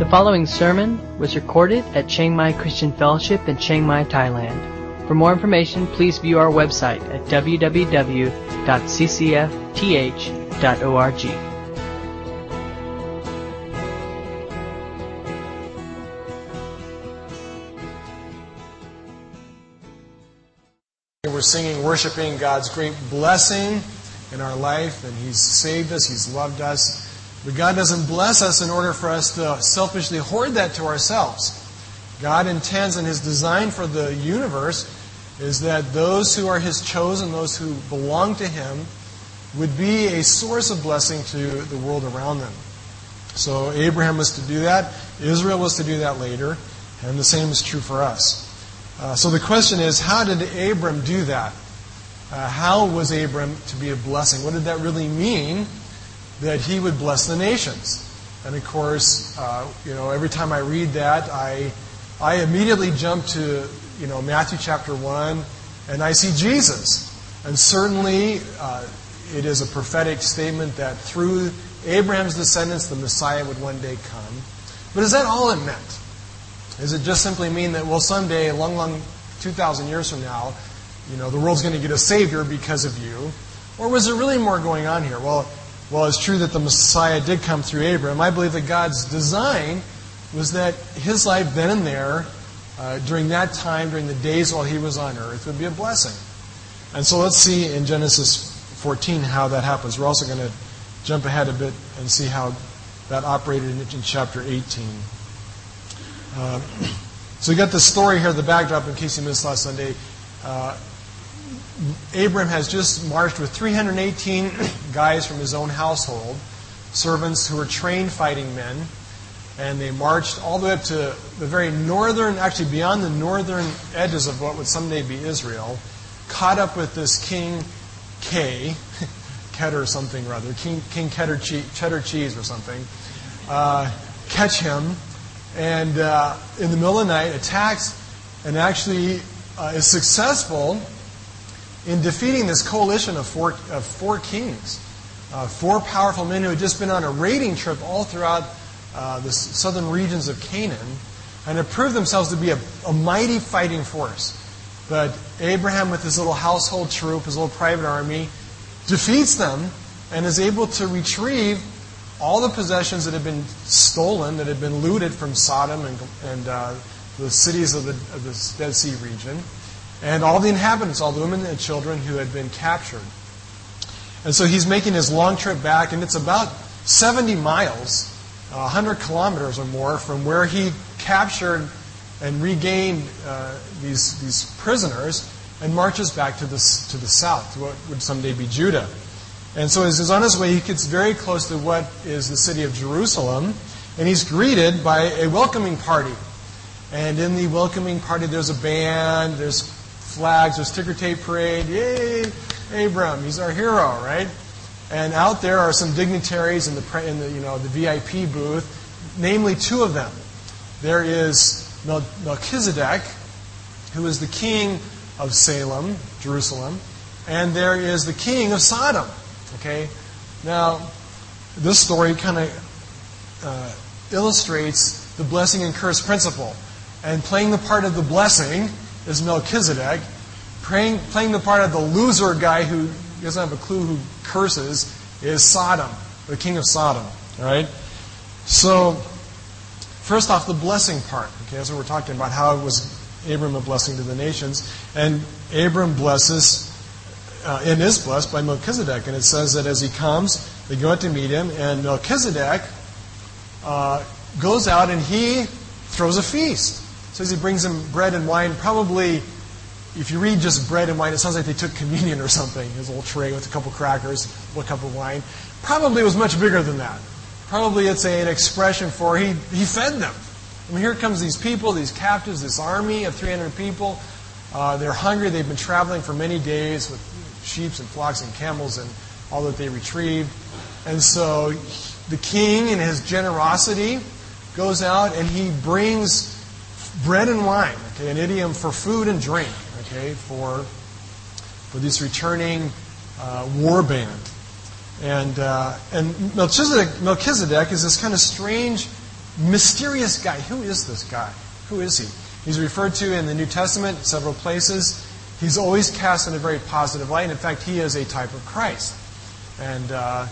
The following sermon was recorded at Chiang Mai Christian Fellowship in Chiang Mai, Thailand. For more information, please view our website at www.ccfth.org. We're singing, worshiping God's great blessing in our life, and He's saved us, He's loved us. But God doesn't bless us in order for us to selfishly hoard that to ourselves. God intends and His design for the universe is that those who are His chosen, those who belong to Him, would be a source of blessing to the world around them. So Abraham was to do that, Israel was to do that later, and the same is true for us. Uh, so the question is, how did Abram do that? Uh, how was Abram to be a blessing? What did that really mean that he would bless the nations? And of course, uh, you know, every time I read that, I, I immediately jump to, you know, Matthew chapter 1, and I see Jesus. And certainly, uh, it is a prophetic statement that through Abraham's descendants, the Messiah would one day come. But is that all it meant? Does it just simply mean that, well, someday, long, long, 2,000 years from now, you know, the world's going to get a Savior because of you? Or was there really more going on here? Well, well, it's true that the Messiah did come through Abraham. I believe that God's design was that his life then and there, uh, during that time, during the days while he was on earth, would be a blessing. And so let's see in Genesis 14 how that happens. We're also going to jump ahead a bit and see how that operated in chapter 18. Uh, so we got the story here, the backdrop, in case you missed last Sunday. Uh, Abram has just marched with 318 guys from his own household, servants who were trained fighting men, and they marched all the way up to the very northern, actually beyond the northern edges of what would someday be Israel, caught up with this King K, Keter something or other, King, King Cheddar, Cheddar Cheese or something, uh, catch him and uh, in the middle of the night attacks and actually uh, is successful in defeating this coalition of four, of four kings, uh, four powerful men who had just been on a raiding trip all throughout uh, the southern regions of Canaan and had proved themselves to be a, a mighty fighting force. But Abraham, with his little household troop, his little private army, defeats them and is able to retrieve all the possessions that had been stolen, that had been looted from Sodom and, and uh, the cities of the, of the Dead Sea region, and all the inhabitants, all the women and children who had been captured. And so he's making his long trip back, and it's about 70 miles, 100 kilometers or more, from where he captured and regained uh, these, these prisoners and marches back to the, to the south, to what would someday be Judah. And so as he's on his way, he gets very close to what is the city of Jerusalem, and he's greeted by a welcoming party. And in the welcoming party, there's a band, there's flags, there's ticker tape parade. Yay, Abram, he's our hero, right? And out there are some dignitaries in the, in the, you know, the VIP booth, namely two of them. There is Melchizedek, who is the king of Salem, Jerusalem, and there is the king of Sodom, Okay? Now, this story kind of uh, illustrates the blessing and curse principle. And playing the part of the blessing is Melchizedek. Playing, playing the part of the loser guy who doesn't have a clue who curses is Sodom, the king of Sodom. All right? So, first off, the blessing part. Okay, that's what we're talking about. How was Abram a blessing to the nations. And Abram blesses uh, and is blessed by Melchizedek. And it says that as he comes, they go out to meet him, and Melchizedek uh, goes out and he throws a feast. It says he brings him bread and wine. Probably, if you read just bread and wine, it sounds like they took communion or something. His little tray with a couple crackers, a little cup of wine. Probably was much bigger than that. Probably it's a, an expression for he, he fed them. I mean, here comes these people, these captives, this army of 300 people. Uh, they're hungry. They've been traveling for many days with sheep and flocks and camels and all that they retrieved. And so the king, in his generosity, goes out and he brings bread and wine, okay, an idiom for food and drink, okay, for, for this returning uh, war band. And, uh, and Melchizedek, Melchizedek is this kind of strange mysterious guy. Who is this guy? Who is he? He's referred to in the New Testament several places. He's always cast in a very positive light. And In fact, he is a type of Christ. And uh,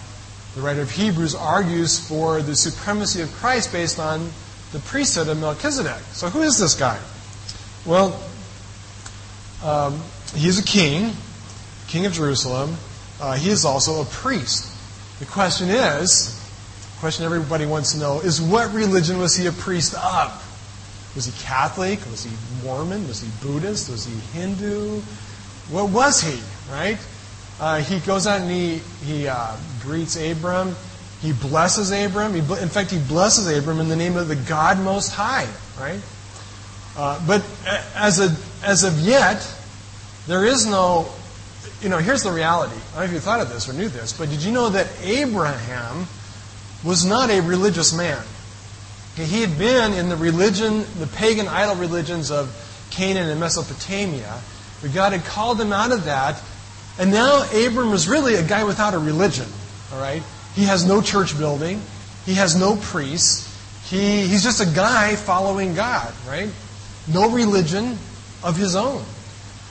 the writer of Hebrews argues for the supremacy of Christ based on the priesthood of Melchizedek. So, who is this guy? Well, um, he's a king, king of Jerusalem. Uh, he is also a priest. The question is, the question everybody wants to know is what religion was he a priest of? Was he Catholic? Was he Mormon? Was he Buddhist? Was he Hindu? What was he, right? Uh, he goes out and he, he uh, greets Abram. He blesses Abram. He, in fact, he blesses Abram in the name of the God Most High, right? Uh, but as, a, as of yet, there is no, you know, here's the reality. I don't know if you thought of this or knew this, but did you know that Abraham was not a religious man? He had been in the religion, the pagan idol religions of Canaan and Mesopotamia, but God had called him out of that and now Abram was really a guy without a religion. All right? He has no church building. He has no priests. He, he's just a guy following God, right? No religion of his own.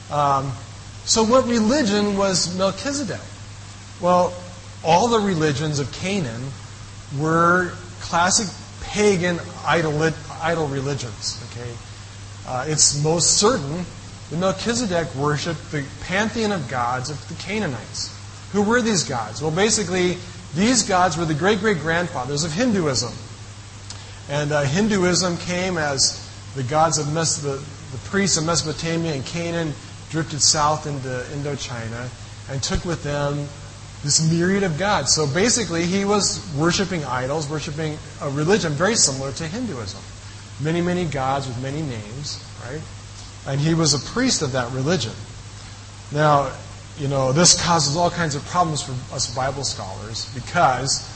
Um, so, what religion was Melchizedek? Well, all the religions of Canaan were classic pagan idol, idol religions. Okay, uh, it's most certain that Melchizedek worshipped the pantheon of gods of the Canaanites. Who were these gods? Well, basically, these gods were the great great grandfathers of Hinduism. And uh, Hinduism came as the gods of Mes- the, the priests of Mesopotamia and Canaan drifted south into Indochina and took with them this myriad of gods. So basically, he was worshiping idols, worshiping a religion very similar to Hinduism. Many, many gods with many names, right? and he was a priest of that religion. Now, you know, this causes all kinds of problems for us Bible scholars because,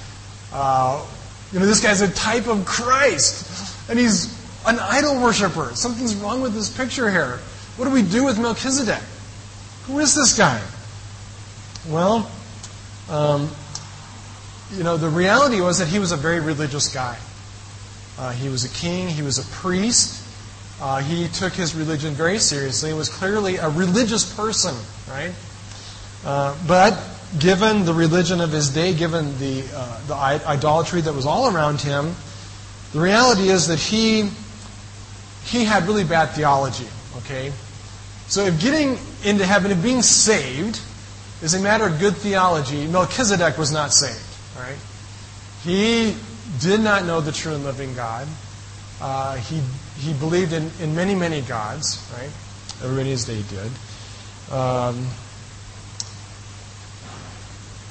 uh, you know, this guy's a type of Christ, and he's an idol worshiper. Something's wrong with this picture here. What do we do with Melchizedek? Who is this guy? Well, um, you know, the reality was that he was a very religious guy. Uh, he was a king, he was a priest, uh, he took his religion very seriously and was clearly a religious person, right? Uh, but given the religion of his day, given the, uh, the idolatry that was all around him, the reality is that he, he had really bad theology, okay? So if getting into heaven and being saved is a matter of good theology, Melchizedek was not saved, right? He did not know the true and living God. Uh, he, he believed in, in many, many gods, right? Everybody as they did. Um,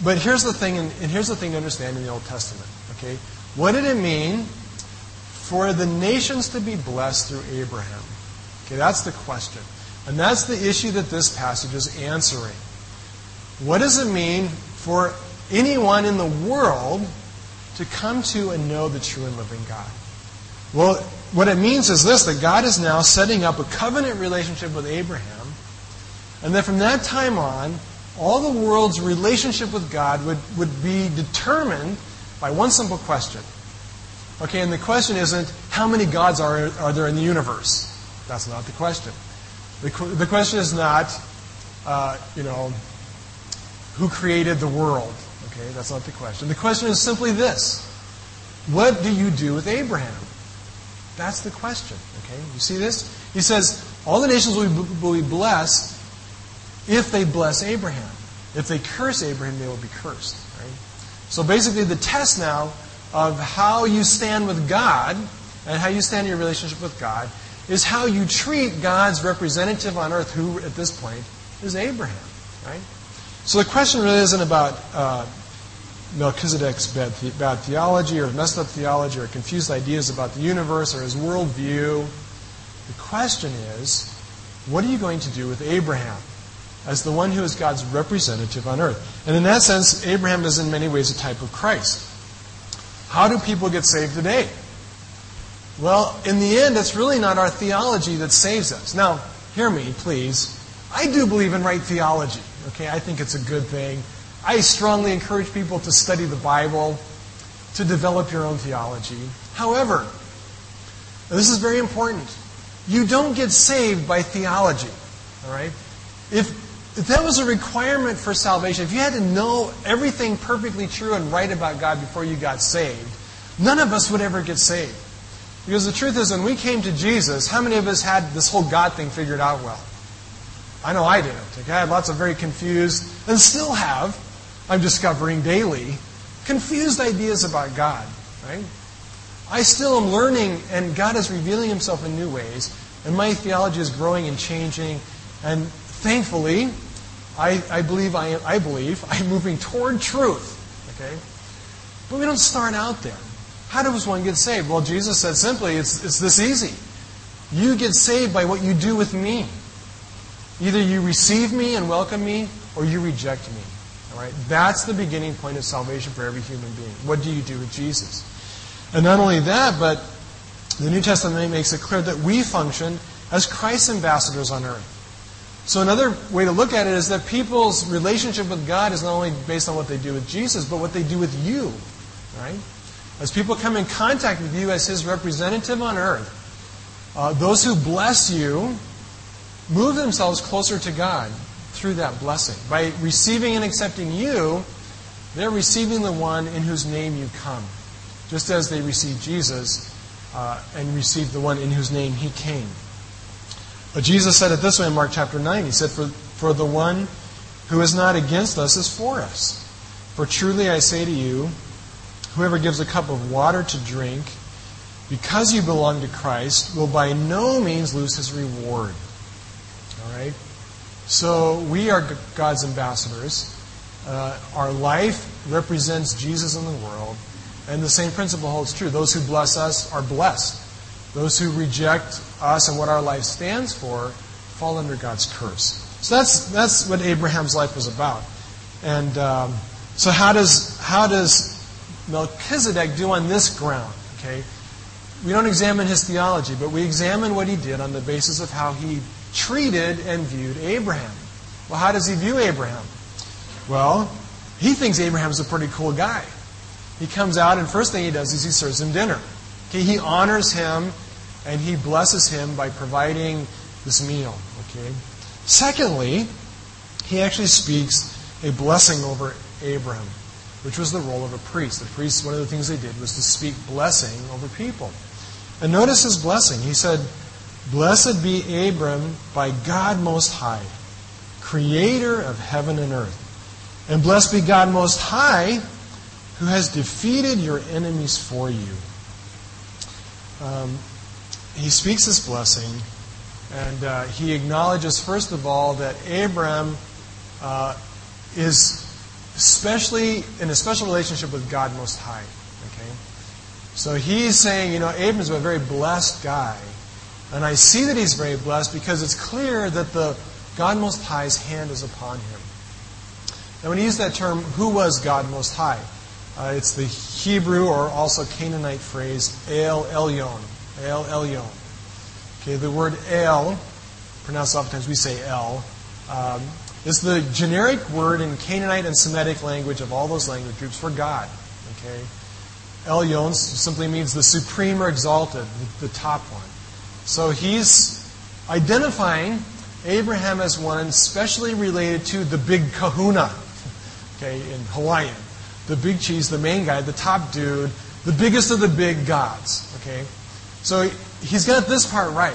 but here's the thing, and here's the thing to understand in the Old Testament. Okay, what did it mean for the nations to be blessed through Abraham? Okay, that's the question, and that's the issue that this passage is answering. What does it mean for anyone in the world to come to and know the true and living God? Well, what it means is this that God is now setting up a covenant relationship with Abraham, and that from that time on, all the world's relationship with God would, would be determined by one simple question. Okay, and the question isn't how many gods are, are there in the universe? That's not the question. The, the question is not, uh, you know, who created the world? Okay, that's not the question. The question is simply this What do you do with Abraham? That's the question. Okay? You see this? He says, all the nations will be, will be blessed if they bless Abraham. If they curse Abraham, they will be cursed. Right? So basically, the test now of how you stand with God and how you stand in your relationship with God is how you treat God's representative on earth, who at this point is Abraham. Right? So the question really isn't about uh, Melchizedek's bad, the- bad theology or messed up theology or confused ideas about the universe or his worldview. The question is, what are you going to do with Abraham as the one who is God's representative on earth? And in that sense, Abraham is in many ways a type of Christ. How do people get saved today? Well, in the end, it's really not our theology that saves us. Now, hear me, please. I do believe in right theology. Okay, I think it's a good thing. I strongly encourage people to study the Bible, to develop your own theology. However, this is very important. You don't get saved by theology. All right? If, that was a requirement for salvation, if you had to know everything perfectly true and right about God before you got saved, none of us would ever get saved. Because the truth is, when we came to Jesus, how many of us had this whole God thing figured out well? I know I didn't. Okay? I had lots of very confused, and still have, I'm discovering daily, confused ideas about God. Right? I still am learning, and God is revealing Himself in new ways, and my theology is growing and changing, and thankfully, I, I believe I, am, I believe I'm moving toward truth. Okay, but we don't start out there. How does one get saved? Well, Jesus said simply, it's, it's this easy. You get saved by what you do with me. Either you receive me and welcome me, or you reject me. All right? That's the beginning point of salvation for every human being. What do you do with Jesus? And not only that, but the New Testament makes it clear that we function as Christ's ambassadors on earth. So another way to look at it is that people's relationship with God is not only based on what they do with Jesus, but what they do with you. Right? As people come in contact with you as His representative on earth, uh, those who bless you move themselves closer to God through that blessing. By receiving and accepting you, they're receiving the one in whose name you come, just as they received Jesus uh, and received the one in whose name he came. But Jesus said it this way in Mark chapter 9. He said, For, for the one who is not against us is for us. For truly I say to you, Whoever gives a cup of water to drink, because you belong to Christ, will by no means lose his reward. All right? So we are God's ambassadors. Uh, our life represents Jesus in the world. And the same principle holds true. Those who bless us are blessed. Those who reject us and what our life stands for fall under God's curse. So that's, that's what Abraham's life was about. And um, so, how does, how does Melchizedek do on this ground? Okay, we don't examine his theology, but we examine what he did on the basis of how he treated and viewed Abraham. Well, how does he view Abraham? Well, he thinks Abraham's a pretty cool guy. He comes out, and first thing he does is he serves him dinner. He honors him and he blesses him by providing this meal. Okay. Secondly, he actually speaks a blessing over Abraham which was the role of a priest. The priests, one of the things they did was to speak blessing over people. And notice his blessing. He said, Blessed be Abram by God Most High, creator of heaven and earth. And blessed be God Most High, who has defeated your enemies for you. Um, he speaks this blessing, and uh, he acknowledges, first of all, that Abram uh, is especially in a special relationship with God Most High. Okay? So he's saying, you know, Abram's a very blessed guy. And I see that he's very blessed because it's clear that the God Most High's hand is upon him. Now, when he used that term, who was God Most High? Uh, it's the Hebrew or also Canaanite phrase, El Elyon. El Elyon. Okay, the word El, pronounced oftentimes we say El, um, is the generic word in Canaanite and Semitic language of all those language groups for God. Okay? Elyon simply means the supreme or exalted, the, the top one. So he's identifying Abraham as one specially related to the big kahuna, okay, in Hawaiian. The big cheese, the main guy, the top dude, the biggest of the big gods. Okay? So he's got this part right.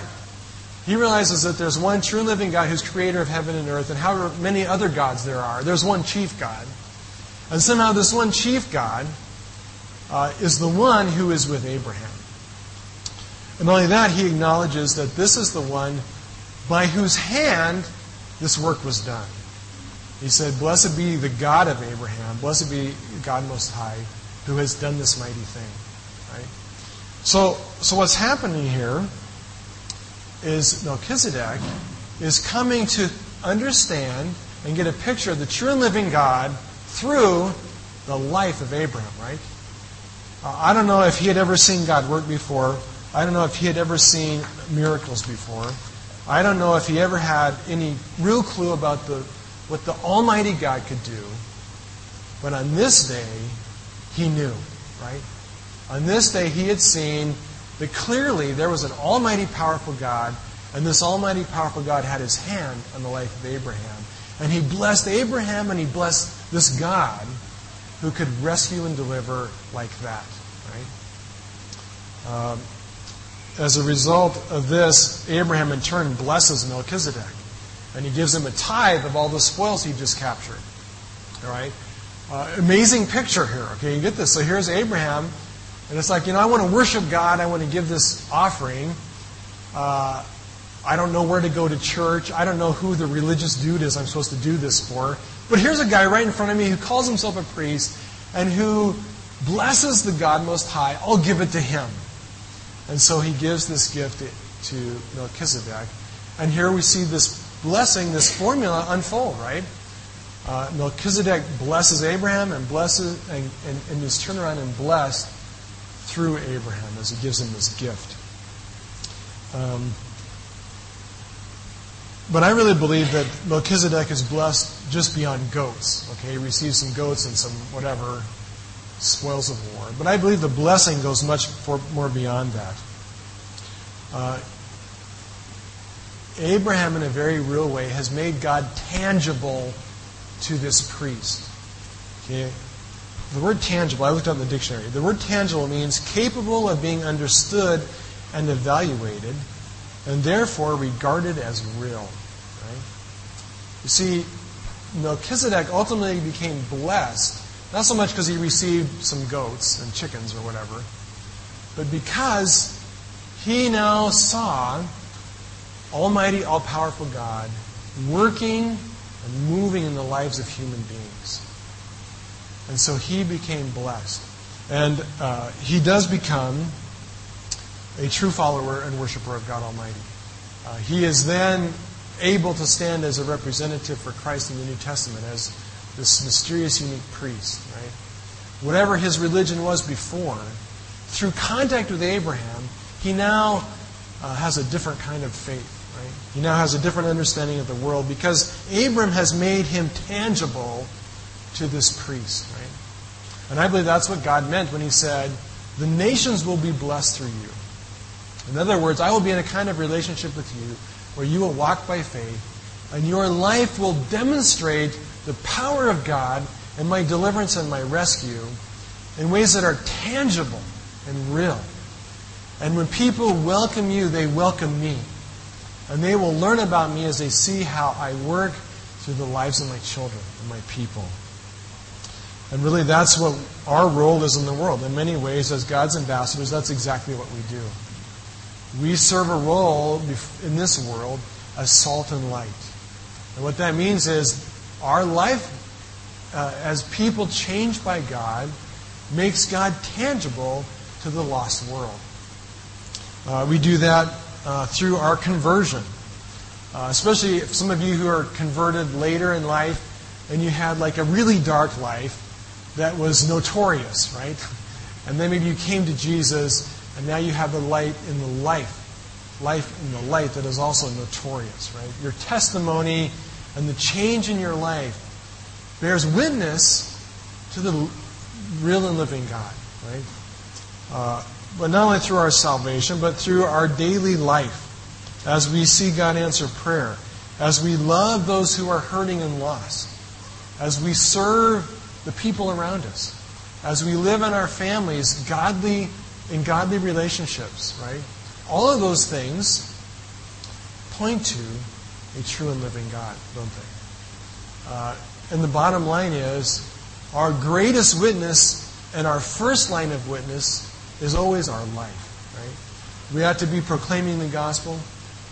He realizes that there's one true living God who's creator of heaven and earth, and however many other gods there are, there's one chief God. And somehow this one chief God uh, is the one who is with Abraham. And only that, he acknowledges that this is the one by whose hand this work was done. He said, Blessed be the God of Abraham, blessed be God Most High, who has done this mighty thing. Right? So, so what's happening here is Melchizedek is coming to understand and get a picture of the true and living God through the life of Abraham, right? Uh, I don't know if he had ever seen God work before. I don't know if he had ever seen miracles before. I don't know if he ever had any real clue about the, what the Almighty God could do. But on this day, he knew, right? On this day, he had seen that clearly there was an almighty powerful God, and this almighty powerful God had his hand on the life of Abraham. And he blessed Abraham and he blessed this God who could rescue and deliver like that. Right? Um, as a result of this, Abraham in turn blesses Melchizedek. And he gives him a tithe of all the spoils he just captured. All right? Uh, amazing picture here. Okay, you get this. So here's Abraham, and it's like, you know, I want to worship God. I want to give this offering. Uh, I don't know where to go to church. I don't know who the religious dude is I'm supposed to do this for. But here's a guy right in front of me who calls himself a priest and who blesses the God Most High. I'll give it to him. And so he gives this gift to Melchizedek. And here we see this blessing, this formula unfold, right? Uh, Melchizedek blesses Abraham and blesses and, and, and is turned around and blessed through Abraham as he gives him this gift. Um, but I really believe that Melchizedek is blessed just beyond goats. Okay, he receives some goats and some whatever spoils of war. But I believe the blessing goes much for, more beyond that. Uh, Abraham, in a very real way, has made God tangible to this priest. Okay? The word tangible, I looked up in the dictionary. The word tangible means capable of being understood and evaluated, and therefore regarded as real. Right? You see, Melchizedek ultimately became blessed not so much because he received some goats and chickens or whatever, but because he now saw Almighty, all powerful God working and moving in the lives of human beings. And so he became blessed. And uh, he does become a true follower and worshiper of God Almighty. Uh, he is then able to stand as a representative for Christ in the New Testament as this mysterious, unique priest, right? Whatever his religion was before, through contact with Abraham, he now uh, has a different kind of faith? He now has a different understanding of the world because Abram has made him tangible to this priest, right? And I believe that's what God meant when he said, The nations will be blessed through you. In other words, I will be in a kind of relationship with you where you will walk by faith and your life will demonstrate the power of God and my deliverance and my rescue in ways that are tangible and real. And when people welcome you, they welcome me. And they will learn about me as they see how I work through the lives of my children and my people. And really, that's what our role is in the world. In many ways, as God's ambassadors, that's exactly what we do. We serve a role in this world as salt and light. And what that means is our life uh, as people changed by God makes God tangible to the lost world. Uh, we do that uh, through our conversion. Uh, especially if some of you who are converted later in life and you had like a really dark life that was notorious, right? And then maybe you came to Jesus and now you have the light in the life, life in the light that is also notorious, right? Your testimony and the change in your life bears witness to the real and living God, right? Uh, but not only through our salvation, but through our daily life, as we see God answer prayer, as we love those who are hurting and lost, as we serve the people around us, as we live in our families, godly in godly relationships, right? All of those things point to a true and living God, don't they? Uh, and the bottom line is our greatest witness and our first line of witness is always our life, right? We ought to be proclaiming the gospel.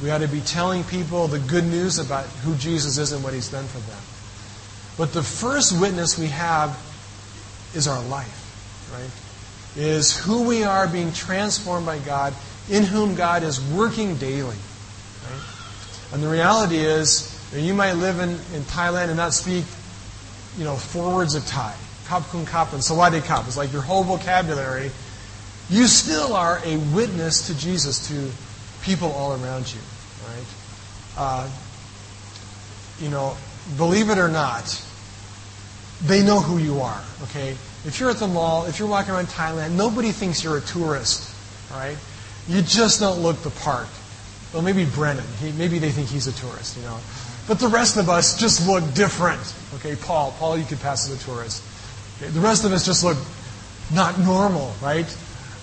We ought to be telling people the good news about who Jesus is and what he's done for them. But the first witness we have is our life, right? Is who we are being transformed by God, in whom God is working daily. Right? And the reality is, you might live in, in Thailand and not speak you know, four words of Thai. Kap kun kap and sawadi kap. It's like your whole vocabulary. You still are a witness to Jesus to people all around you, right? Uh, you know, believe it or not, they know who you are, okay? If you're at the mall, if you're walking around Thailand, nobody thinks you're a tourist, right? You just don't look the part. Well, maybe Brennan. He, maybe they think he's a tourist, you know. But the rest of us just look different. Okay, Paul. Paul, you could pass as a tourist. Okay, the rest of us just look not normal, right?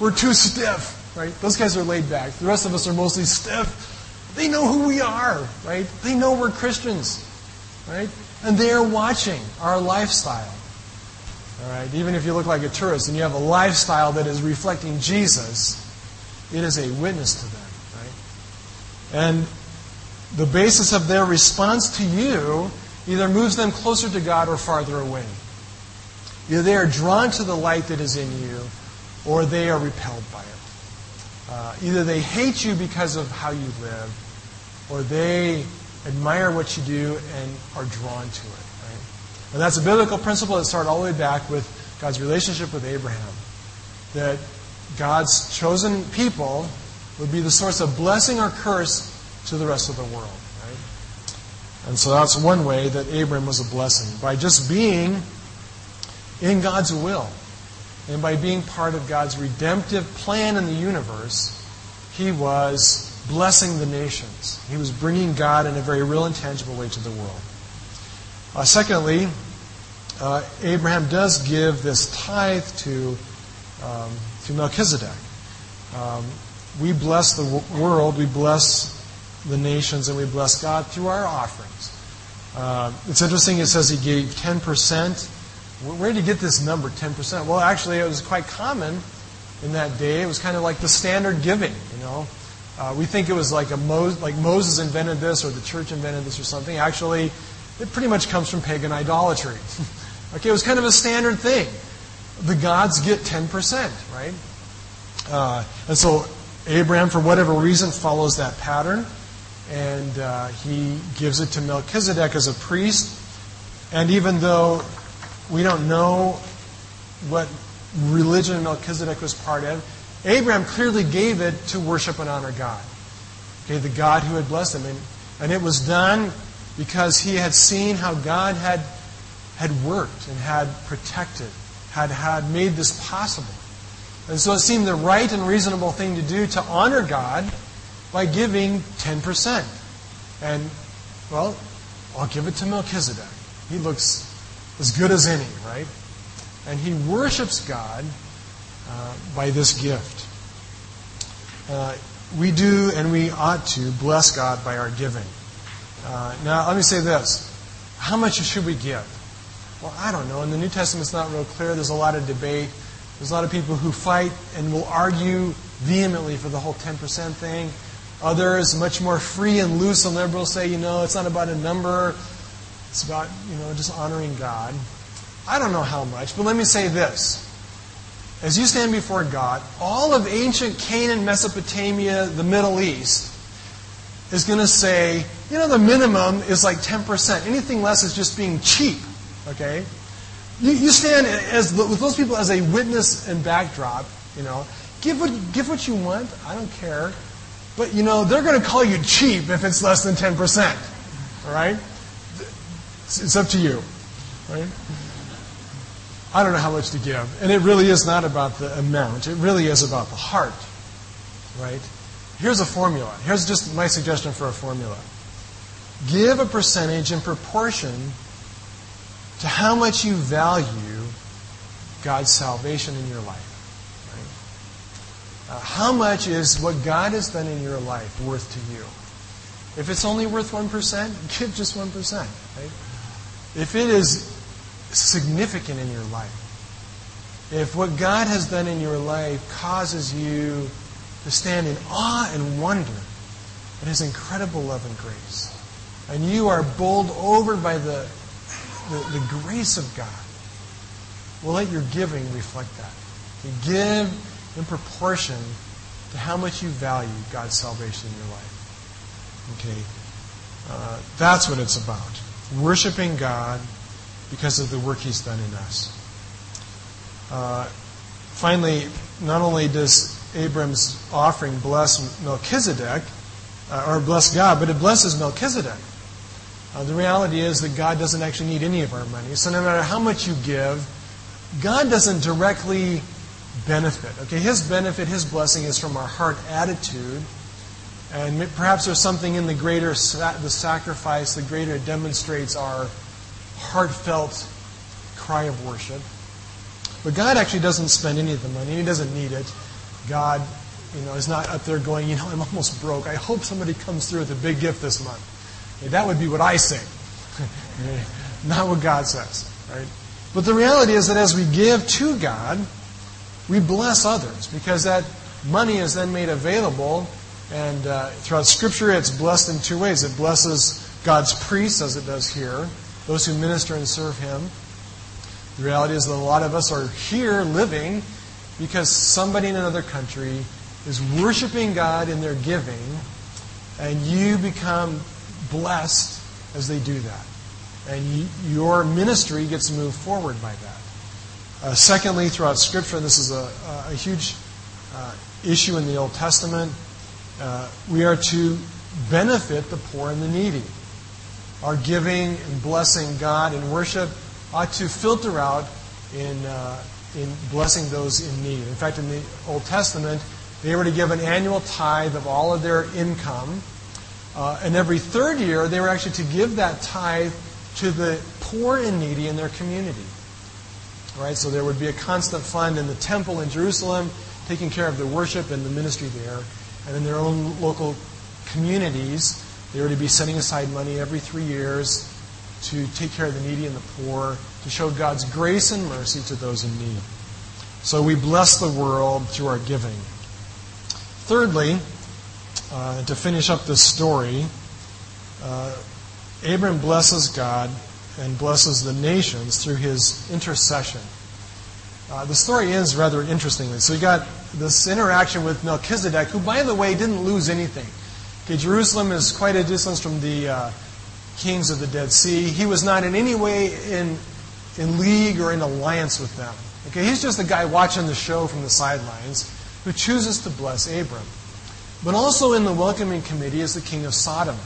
We're too stiff, right? Those guys are laid back. The rest of us are mostly stiff. They know who we are, right? They know we're Christians, right? And they are watching our lifestyle. All right? Even if you look like a tourist and you have a lifestyle that is reflecting Jesus, it is a witness to them, right? And the basis of their response to you either moves them closer to God or farther away. They are drawn to the light that is in you or they are repelled by it. Uh, either they hate you because of how you live or they admire what you do and are drawn to it. Right? And that's a biblical principle that started all the way back with God's relationship with Abraham. That God's chosen people would be the source of blessing or curse to the rest of the world. Right? And so that's one way that Abraham was a blessing. By just being in God's will and by being part of God's redemptive plan in the universe, he was blessing the nations. He was bringing God in a very real and tangible way to the world. Uh, secondly, uh, Abraham does give this tithe to, um, to Melchizedek. Um, we bless the world, we bless the nations, and we bless God through our offerings. Uh, it's interesting, it says he gave 10%. Where did you get this number, 10%? Well, actually, it was quite common in that day. It was kind of like the standard giving, you know. Uh, we think it was like a Mo- like Moses invented this or the church invented this or something. Actually, it pretty much comes from pagan idolatry. okay, it was kind of a standard thing. The gods get 10%, right? Uh, and so Abraham, for whatever reason, follows that pattern. And uh, he gives it to Melchizedek as a priest. And even though we don't know what religion Melchizedek was part of, Abraham clearly gave it to worship and honor God. Okay, the God who had blessed him. And, and it was done because he had seen how God had, had worked and had protected, had, had made this possible. And so it seemed the right and reasonable thing to do to honor God by giving 10%. And, well, I'll give it to Melchizedek. He looks as good as any, right? And he worships God uh, by this gift. Uh, we do and we ought to bless God by our giving. Uh, now, let me say this. How much should we give? Well, I don't know. In the New Testament, it's not real clear. There's a lot of debate. There's a lot of people who fight and will argue vehemently for the whole 10% thing. Others, much more free and loose and liberal, say, you know, it's not about a number. It's about, you know, just honoring God. I don't know how much, but let me say this as you stand before God, all of ancient Canaan, Mesopotamia, the Middle East, is going to say, you know, the minimum is like 10%. Anything less is just being cheap. Okay? You, you stand as, with those people as a witness and backdrop, you know. Give what, give what you want. I don't care. But, you know, they're going to call you cheap if it's less than 10%. All right? It's, it's up to you. Right? I don't know how much to give. And it really is not about the amount, it really is about the heart. Right? Here's a formula. Here's just my suggestion for a formula give a percentage in proportion to how much you value God's salvation in your life. Right? Uh, how much is what God has done in your life worth to you? If it's only worth 1%, give just 1%. Right? If it is significant in your life, if what God has done in your life causes you to stand in awe and wonder at His incredible love and grace, and you are bowled over by the, the, the grace of God, well, let your giving reflect that. To give in proportion to how much you value God's salvation in your life. Okay? Uh, that's what it's about. Worshipping God because of the work He's done in us. Uh, finally, not only does Abram's offering bless Melchizedek, uh, or bless God, but it blesses Melchizedek. Uh, the reality is that God doesn't actually need any of our money. So no matter how much you give, God doesn't directly benefit. Okay, his benefit, his blessing is from our heart attitude. And perhaps there's something in the greater the sacrifice, the greater it demonstrates our heartfelt cry of worship. But God actually doesn't spend any of the money. He doesn't need it. God, you know, is not up there going, you know, I'm almost broke. I hope somebody comes through with a big gift this month. That would be what I say. not what God says, right? But the reality is that as we give to God, we bless others because that money is then made available. And uh, throughout Scripture, it's blessed in two ways. It blesses God's priests, as it does here, those who minister and serve Him. The reality is that a lot of us are here living because somebody in another country is worshiping God in their giving, and you become blessed as they do that. And you, your ministry gets moved forward by that. Uh, secondly, throughout Scripture, and this is a, a huge uh, issue in the Old Testament, uh, we are to benefit the poor and the needy. Our giving and blessing God in worship ought to filter out in, uh, in blessing those in need. In fact, in the Old Testament, they were to give an annual tithe of all of their income. Uh, and every third year, they were actually to give that tithe to the poor and needy in their community. Right? So there would be a constant fund in the temple in Jerusalem taking care of the worship and the ministry there. And in their own local communities, they were to be setting aside money every three years to take care of the needy and the poor, to show God's grace and mercy to those in need. So we bless the world through our giving. Thirdly, uh, to finish up this story, uh, Abram blesses God and blesses the nations through his intercession. Uh, the story ends rather interestingly. So you got this interaction with Melchizedek, who, by the way, didn't lose anything. Okay, Jerusalem is quite a distance from the uh, kings of the Dead Sea. He was not in any way in, in league or in alliance with them. Okay, he's just a guy watching the show from the sidelines who chooses to bless Abram. But also in the welcoming committee is the king of Sodom.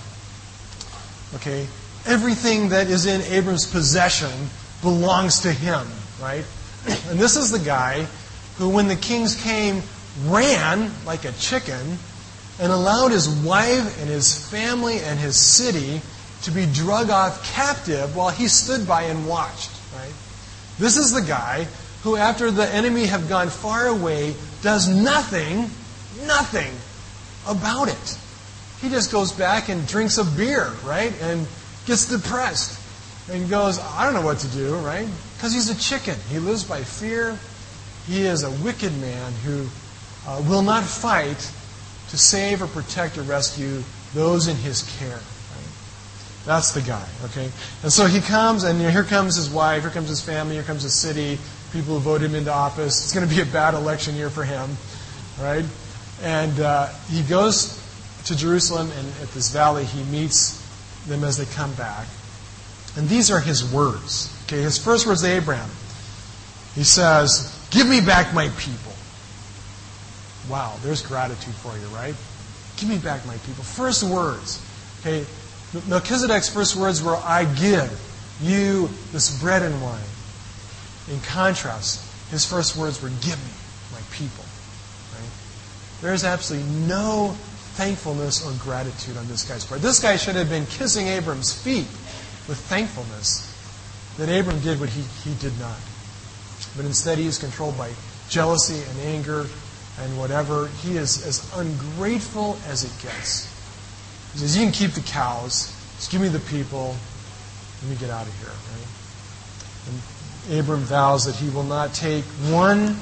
Okay, everything that is in Abram's possession belongs to him, right? And this is the guy who, when the kings came, ran like a chicken and allowed his wife and his family and his city to be drug off captive while he stood by and watched. Right? This is the guy who, after the enemy have gone far away, does nothing, nothing about it. He just goes back and drinks a beer, right? And gets depressed and goes, I don't know what to do, right? Because he's a chicken. He lives by fear. He is a wicked man who uh, will not fight to save or protect or rescue those in his care. That's the guy, okay? And so he comes, and here comes his wife, here comes his family, here comes his city, people who vote him into office. It's going to be a bad election year for him, right? And uh, he goes to Jerusalem, and at this valley, he meets them as they come back. And these are his words. Okay, his first words to Abraham. He says, Give me back my people. Wow, there's gratitude for you, right? Give me back my people. First words. Okay, Melchizedek's first words were, I give you this bread and wine. In contrast, his first words were, Give me my people. Right? There's absolutely no thankfulness or gratitude on this guy's part. This guy should have been kissing Abram's feet with thankfulness that Abram did what he, he did not. But instead, he is controlled by jealousy and anger and whatever. He is as ungrateful as it gets. He says, You can keep the cows. Just give me the people. Let me get out of here. Right? And Abram vows that he will not take one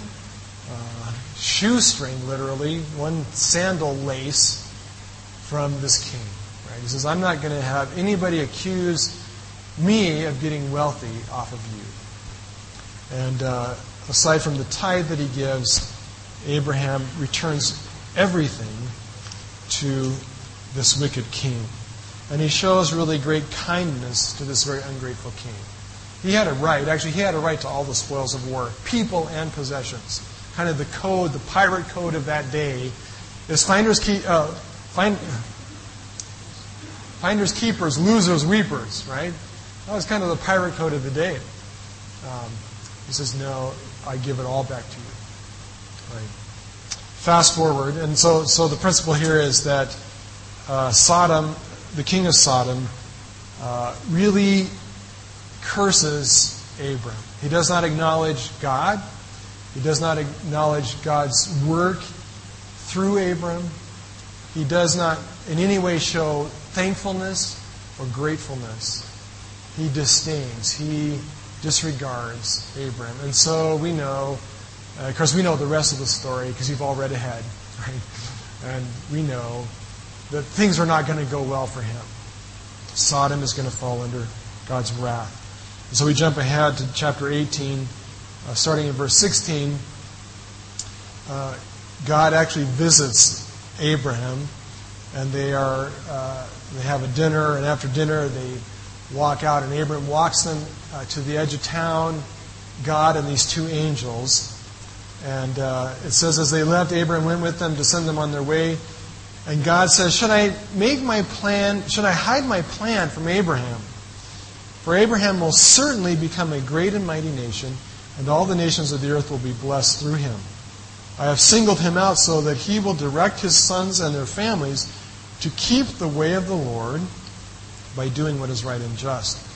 uh, shoestring, literally, one sandal lace from this king. Right? He says, I'm not going to have anybody accuse me of getting wealthy off of you. And uh, aside from the tithe that he gives, Abraham returns everything to this wicked king. And he shows really great kindness to this very ungrateful king. He had a right, actually, he had a right to all the spoils of war, people and possessions. Kind of the code, the pirate code of that day is finders, keep, uh, find, finders keepers, losers weepers, right? That was kind of the pirate code of the day. Um, he says, No, I give it all back to you. Right. Fast forward, and so, so the principle here is that uh, Sodom, the king of Sodom, uh, really curses Abram. He does not acknowledge God. He does not acknowledge God's work through Abram. He does not in any way show thankfulness or gratefulness. He disdains. He disregards Abram. And so we know, uh, of course, we know the rest of the story because you've all read ahead, right? And we know that things are not going to go well for him. Sodom is going to fall under God's wrath. And so we jump ahead to chapter 18, uh, starting in verse 16. Uh, God actually visits Abraham, and they are uh, they have a dinner, and after dinner they walk out, and Abraham walks them uh, to the edge of town. God and these two angels, and uh, it says as they left, Abraham went with them to send them on their way. And God says, Should I make my plan, should I hide my plan from Abraham? For Abraham will certainly become a great and mighty nation, and all the nations of the earth will be blessed through him. I have singled him out so that he will direct his sons and their families to keep the way of the Lord by doing what is right and just.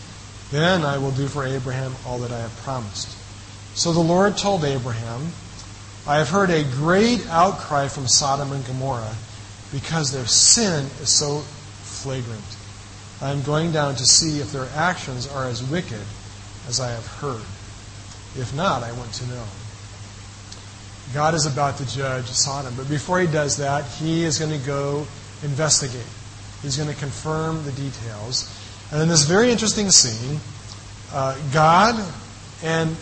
Then I will do for Abraham all that I have promised. So the Lord told Abraham, I have heard a great outcry from Sodom and Gomorrah because their sin is so flagrant. I am going down to see if their actions are as wicked as I have heard. If not, I want to know. God is about to judge Sodom, but before he does that, he is going to go investigate. He's going to confirm the details. And in this very interesting scene, uh, God and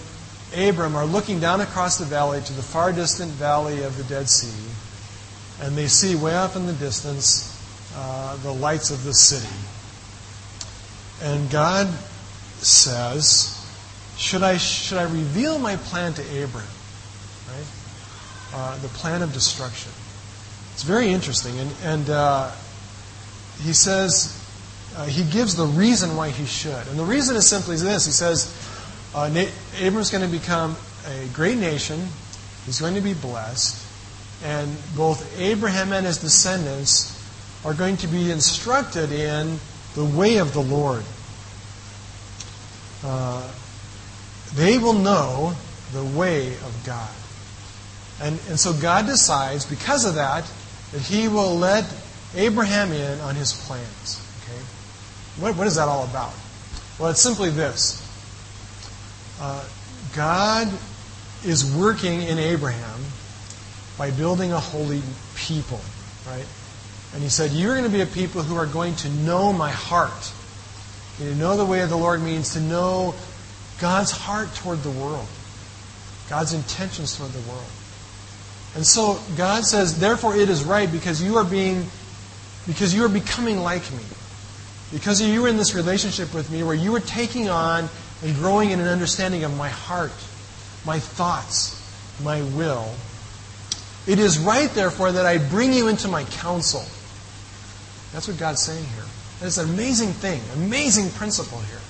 Abram are looking down across the valley to the far distant valley of the Dead Sea, and they see way off in the distance uh, the lights of the city. And God says, should I, should I reveal my plan to Abram? Right? Uh, the plan of destruction. It's very interesting. And, and uh, he says, uh, he gives the reason why he should. And the reason is simply this. He says, uh, Na- Abram's going to become a great nation. He's going to be blessed. And both Abraham and his descendants are going to be instructed in the way of the Lord. Uh, they will know the way of God. And, and so God decides, because of that, that He will let Abraham in on His plans. What, what is that all about? Well, it's simply this uh, God is working in Abraham by building a holy people, right? And he said, You're going to be a people who are going to know my heart. To know the way of the Lord means to know God's heart toward the world, God's intentions toward the world. And so God says, therefore it is right because you are being, because you are becoming like me. Because you were in this relationship with me where you were taking on and growing in an understanding of my heart, my thoughts, my will. It is right, therefore, that I bring you into my counsel. That's what God's saying here. It's an amazing thing, amazing principle here.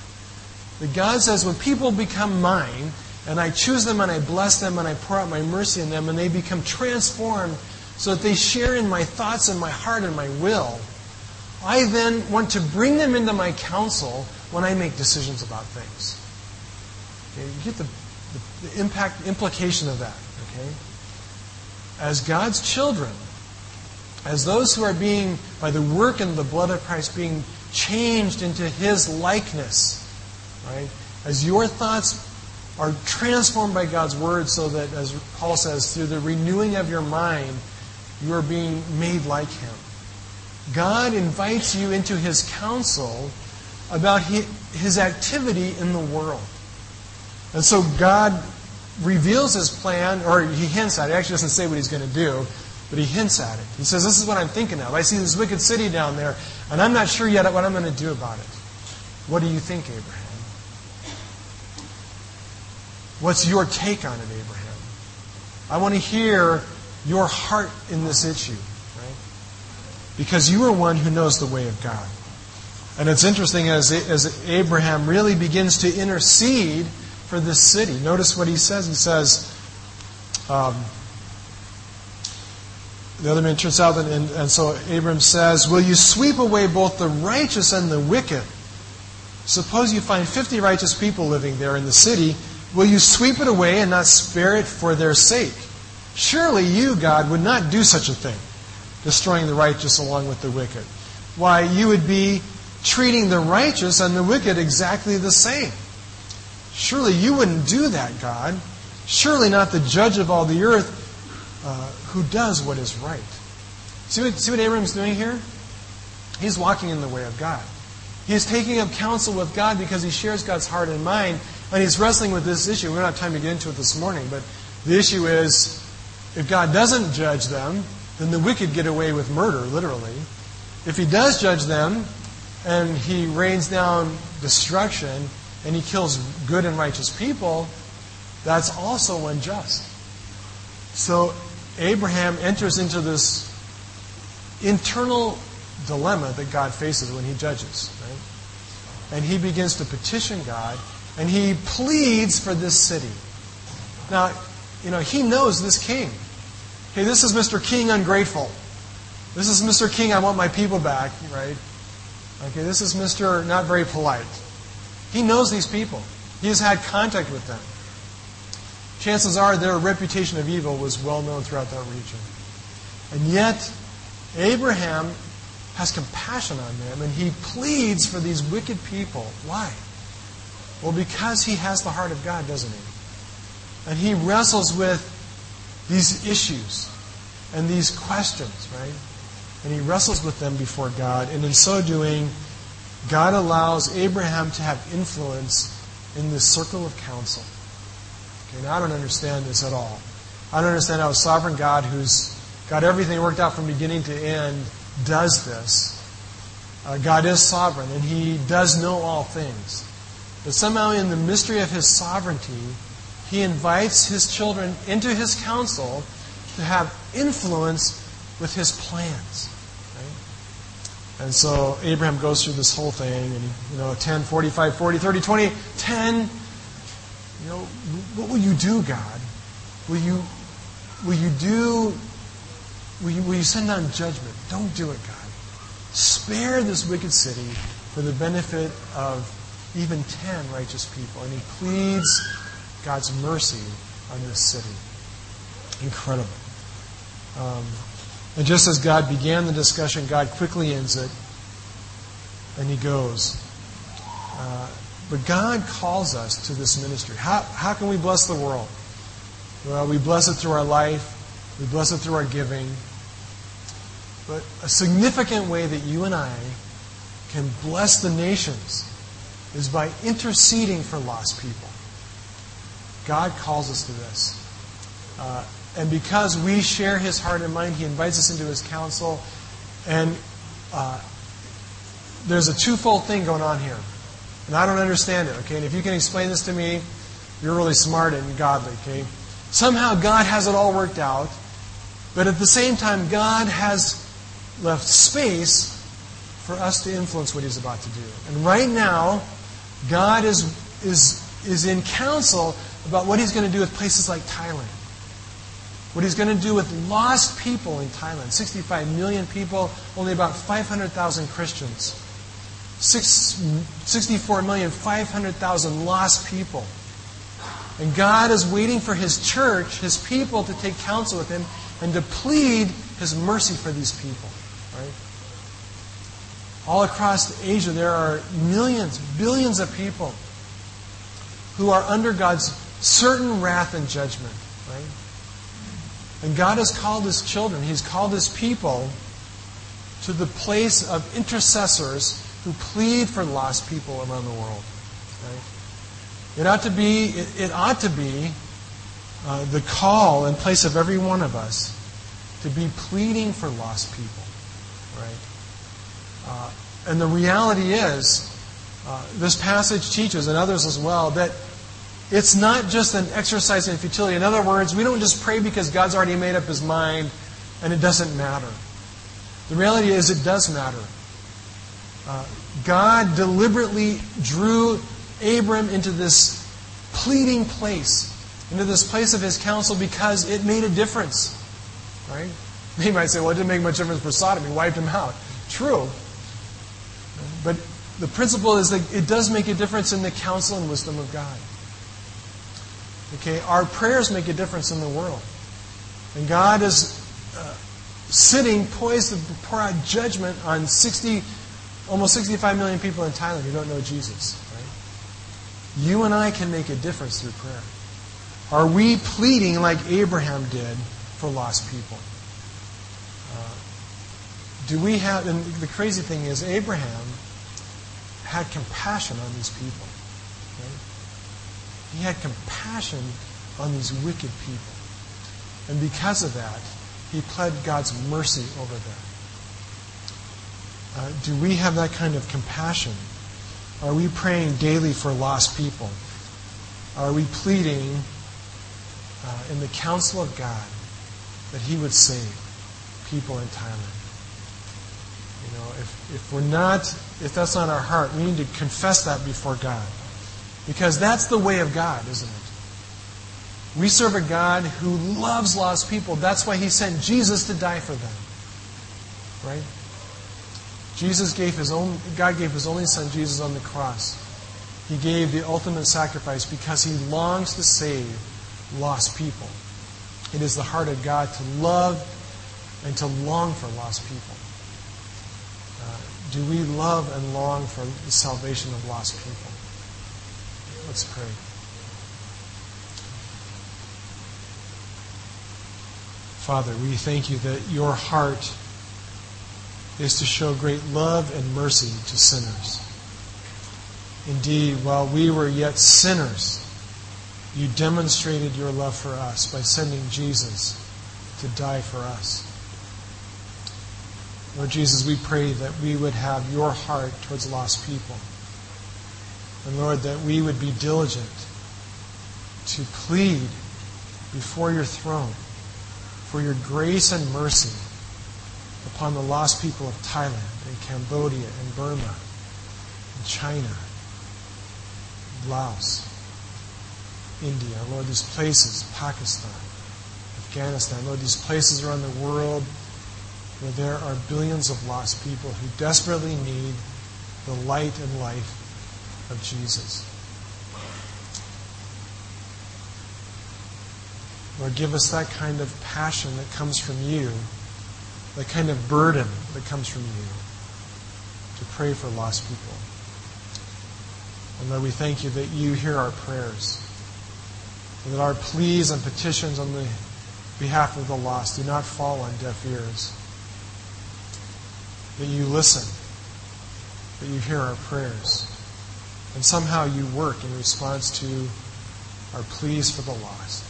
That God says when people become mine, and I choose them and I bless them and I pour out my mercy in them, and they become transformed so that they share in my thoughts and my heart and my will, I then want to bring them into my counsel when I make decisions about things. Okay, you get the, the, the impact, implication of that. Okay? As God's children, as those who are being, by the work and the blood of Christ, being changed into His likeness, right? As your thoughts are transformed by God's Word, so that, as Paul says, through the renewing of your mind, you are being made like Him. God invites you into His counsel about His activity in the world. And so God reveals His plan, or He hints at it. He actually doesn't say what He's going to do, but He hints at it. He says, This is what I'm thinking of. I see this wicked city down there, and I'm not sure yet what I'm going to do about it. What do you think, Abraham? What's your take on it, Abraham? I want to hear your heart in this issue? Because you are one who knows the way of God. And it's interesting as, as Abraham really begins to intercede for this city. Notice what he says. He says, um, the other man turns out, and, and, and so Abram says, Will you sweep away both the righteous and the wicked? Suppose you find 50 righteous people living there in the city. Will you sweep it away and not spare it for their sake? Surely you, God, would not do such a thing, destroying the righteous along with the wicked. Why, you would be treating the righteous and the wicked exactly the same. Surely you wouldn't do that, God. Surely not the judge of all the earth uh, who does what is right. See what, see what Abram's doing here? He's walking in the way of God. He is taking up counsel with God because he shares God's heart and mind, and he's wrestling with this issue. We don't have time to get into it this morning, but the issue is if God doesn't judge them, then the wicked get away with murder, literally. If he does judge them, and he rains down destruction, and he kills good and righteous people, that's also unjust. So Abraham enters into this internal dilemma that God faces when he judges. Right? And he begins to petition God, and he pleads for this city. Now, you know, he knows this king. Hey, this is Mr. King ungrateful. This is Mr. King, I want my people back, right? Okay, this is Mr. not very polite. He knows these people. He has had contact with them. Chances are their reputation of evil was well known throughout that region. And yet, Abraham has compassion on them and he pleads for these wicked people. Why? Well, because he has the heart of God, doesn't he? And he wrestles with these issues and these questions, right? And he wrestles with them before God. And in so doing, God allows Abraham to have influence in this circle of counsel. Okay, now I don't understand this at all. I don't understand how a sovereign God who's got everything worked out from beginning to end does this. Uh, God is sovereign, and He does know all things. But somehow, in the mystery of His sovereignty, He invites His children into His counsel to have influence with His plans. Right? And so Abraham goes through this whole thing, and you know, 10, 45, 40, 30, 20, 10. You know, what will you do, God? Will you, will you do Will you, will you send down judgment? Don't do it, God. Spare this wicked city for the benefit of even ten righteous people. And he pleads God's mercy on this city. Incredible. Um, and just as God began the discussion, God quickly ends it. And he goes. Uh, but God calls us to this ministry. How, how can we bless the world? Well, we bless it through our life, we bless it through our giving. But a significant way that you and I can bless the nations is by interceding for lost people. God calls us to this. Uh, and because we share his heart and mind, he invites us into his counsel. And uh, there's a twofold thing going on here. And I don't understand it, okay? And if you can explain this to me, you're really smart and godly, okay? Somehow God has it all worked out. But at the same time, God has left space for us to influence what He's about to do. And right now, God is, is, is in counsel about what He's going to do with places like Thailand. What He's going to do with lost people in Thailand 65 million people, only about 500,000 Christians. Six, 64 million, 500,000 lost people. And God is waiting for His church, His people, to take counsel with Him and to plead His mercy for these people. Right? All across Asia, there are millions, billions of people who are under God's certain wrath and judgment. Right? And God has called His children, He's called His people to the place of intercessors who plead for lost people around the world. Right? It ought to be, it, it ought to be uh, the call in place of every one of us to be pleading for lost people. Right? Uh, and the reality is, uh, this passage teaches, and others as well, that it's not just an exercise in futility. In other words, we don't just pray because God's already made up his mind and it doesn't matter. The reality is, it does matter. Uh, God deliberately drew Abram into this pleading place into this place of his counsel because it made a difference. Right? They might say, well, it didn't make much difference for Sodom. He wiped them out. True. But the principle is that it does make a difference in the counsel and wisdom of God. Okay, our prayers make a difference in the world. And God is uh, sitting poised to pour out judgment on 60, almost 65 million people in Thailand who don't know Jesus. Right? You and I can make a difference through prayer. Are we pleading like Abraham did for lost people? Uh, do we have, and the crazy thing is, Abraham had compassion on these people. He had compassion on these wicked people. And because of that, he pled God's mercy over them. Uh, do we have that kind of compassion? Are we praying daily for lost people? Are we pleading uh, in the counsel of God that He would save people in Thailand? You know, if, if we're not, if that's not our heart, we need to confess that before God. Because that's the way of God, isn't it? We serve a God who loves lost people. That's why he sent Jesus to die for them. Right? Jesus gave his own God gave his only son Jesus on the cross. He gave the ultimate sacrifice because he longs to save lost people. It is the heart of God to love and to long for lost people. Uh, do we love and long for the salvation of lost people? Let's pray. Father, we thank you that your heart is to show great love and mercy to sinners. Indeed, while we were yet sinners, you demonstrated your love for us by sending Jesus to die for us. Lord Jesus, we pray that we would have your heart towards lost people. And Lord, that we would be diligent to plead before your throne for your grace and mercy upon the lost people of Thailand and Cambodia and Burma and China, and Laos, India, Lord, these places, Pakistan, Afghanistan, Lord, these places around the world where there are billions of lost people who desperately need the light and life of Jesus. Lord, give us that kind of passion that comes from you, that kind of burden that comes from you to pray for lost people. And Lord, we thank you that you hear our prayers, and that our pleas and petitions on the behalf of the lost do not fall on deaf ears, that you listen, that you hear our prayers. And somehow you work in response to our pleas for the lost.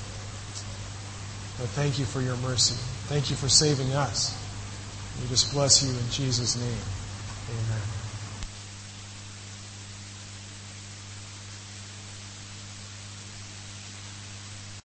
Lord, thank you for your mercy. Thank you for saving us. We just bless you in Jesus' name. Amen.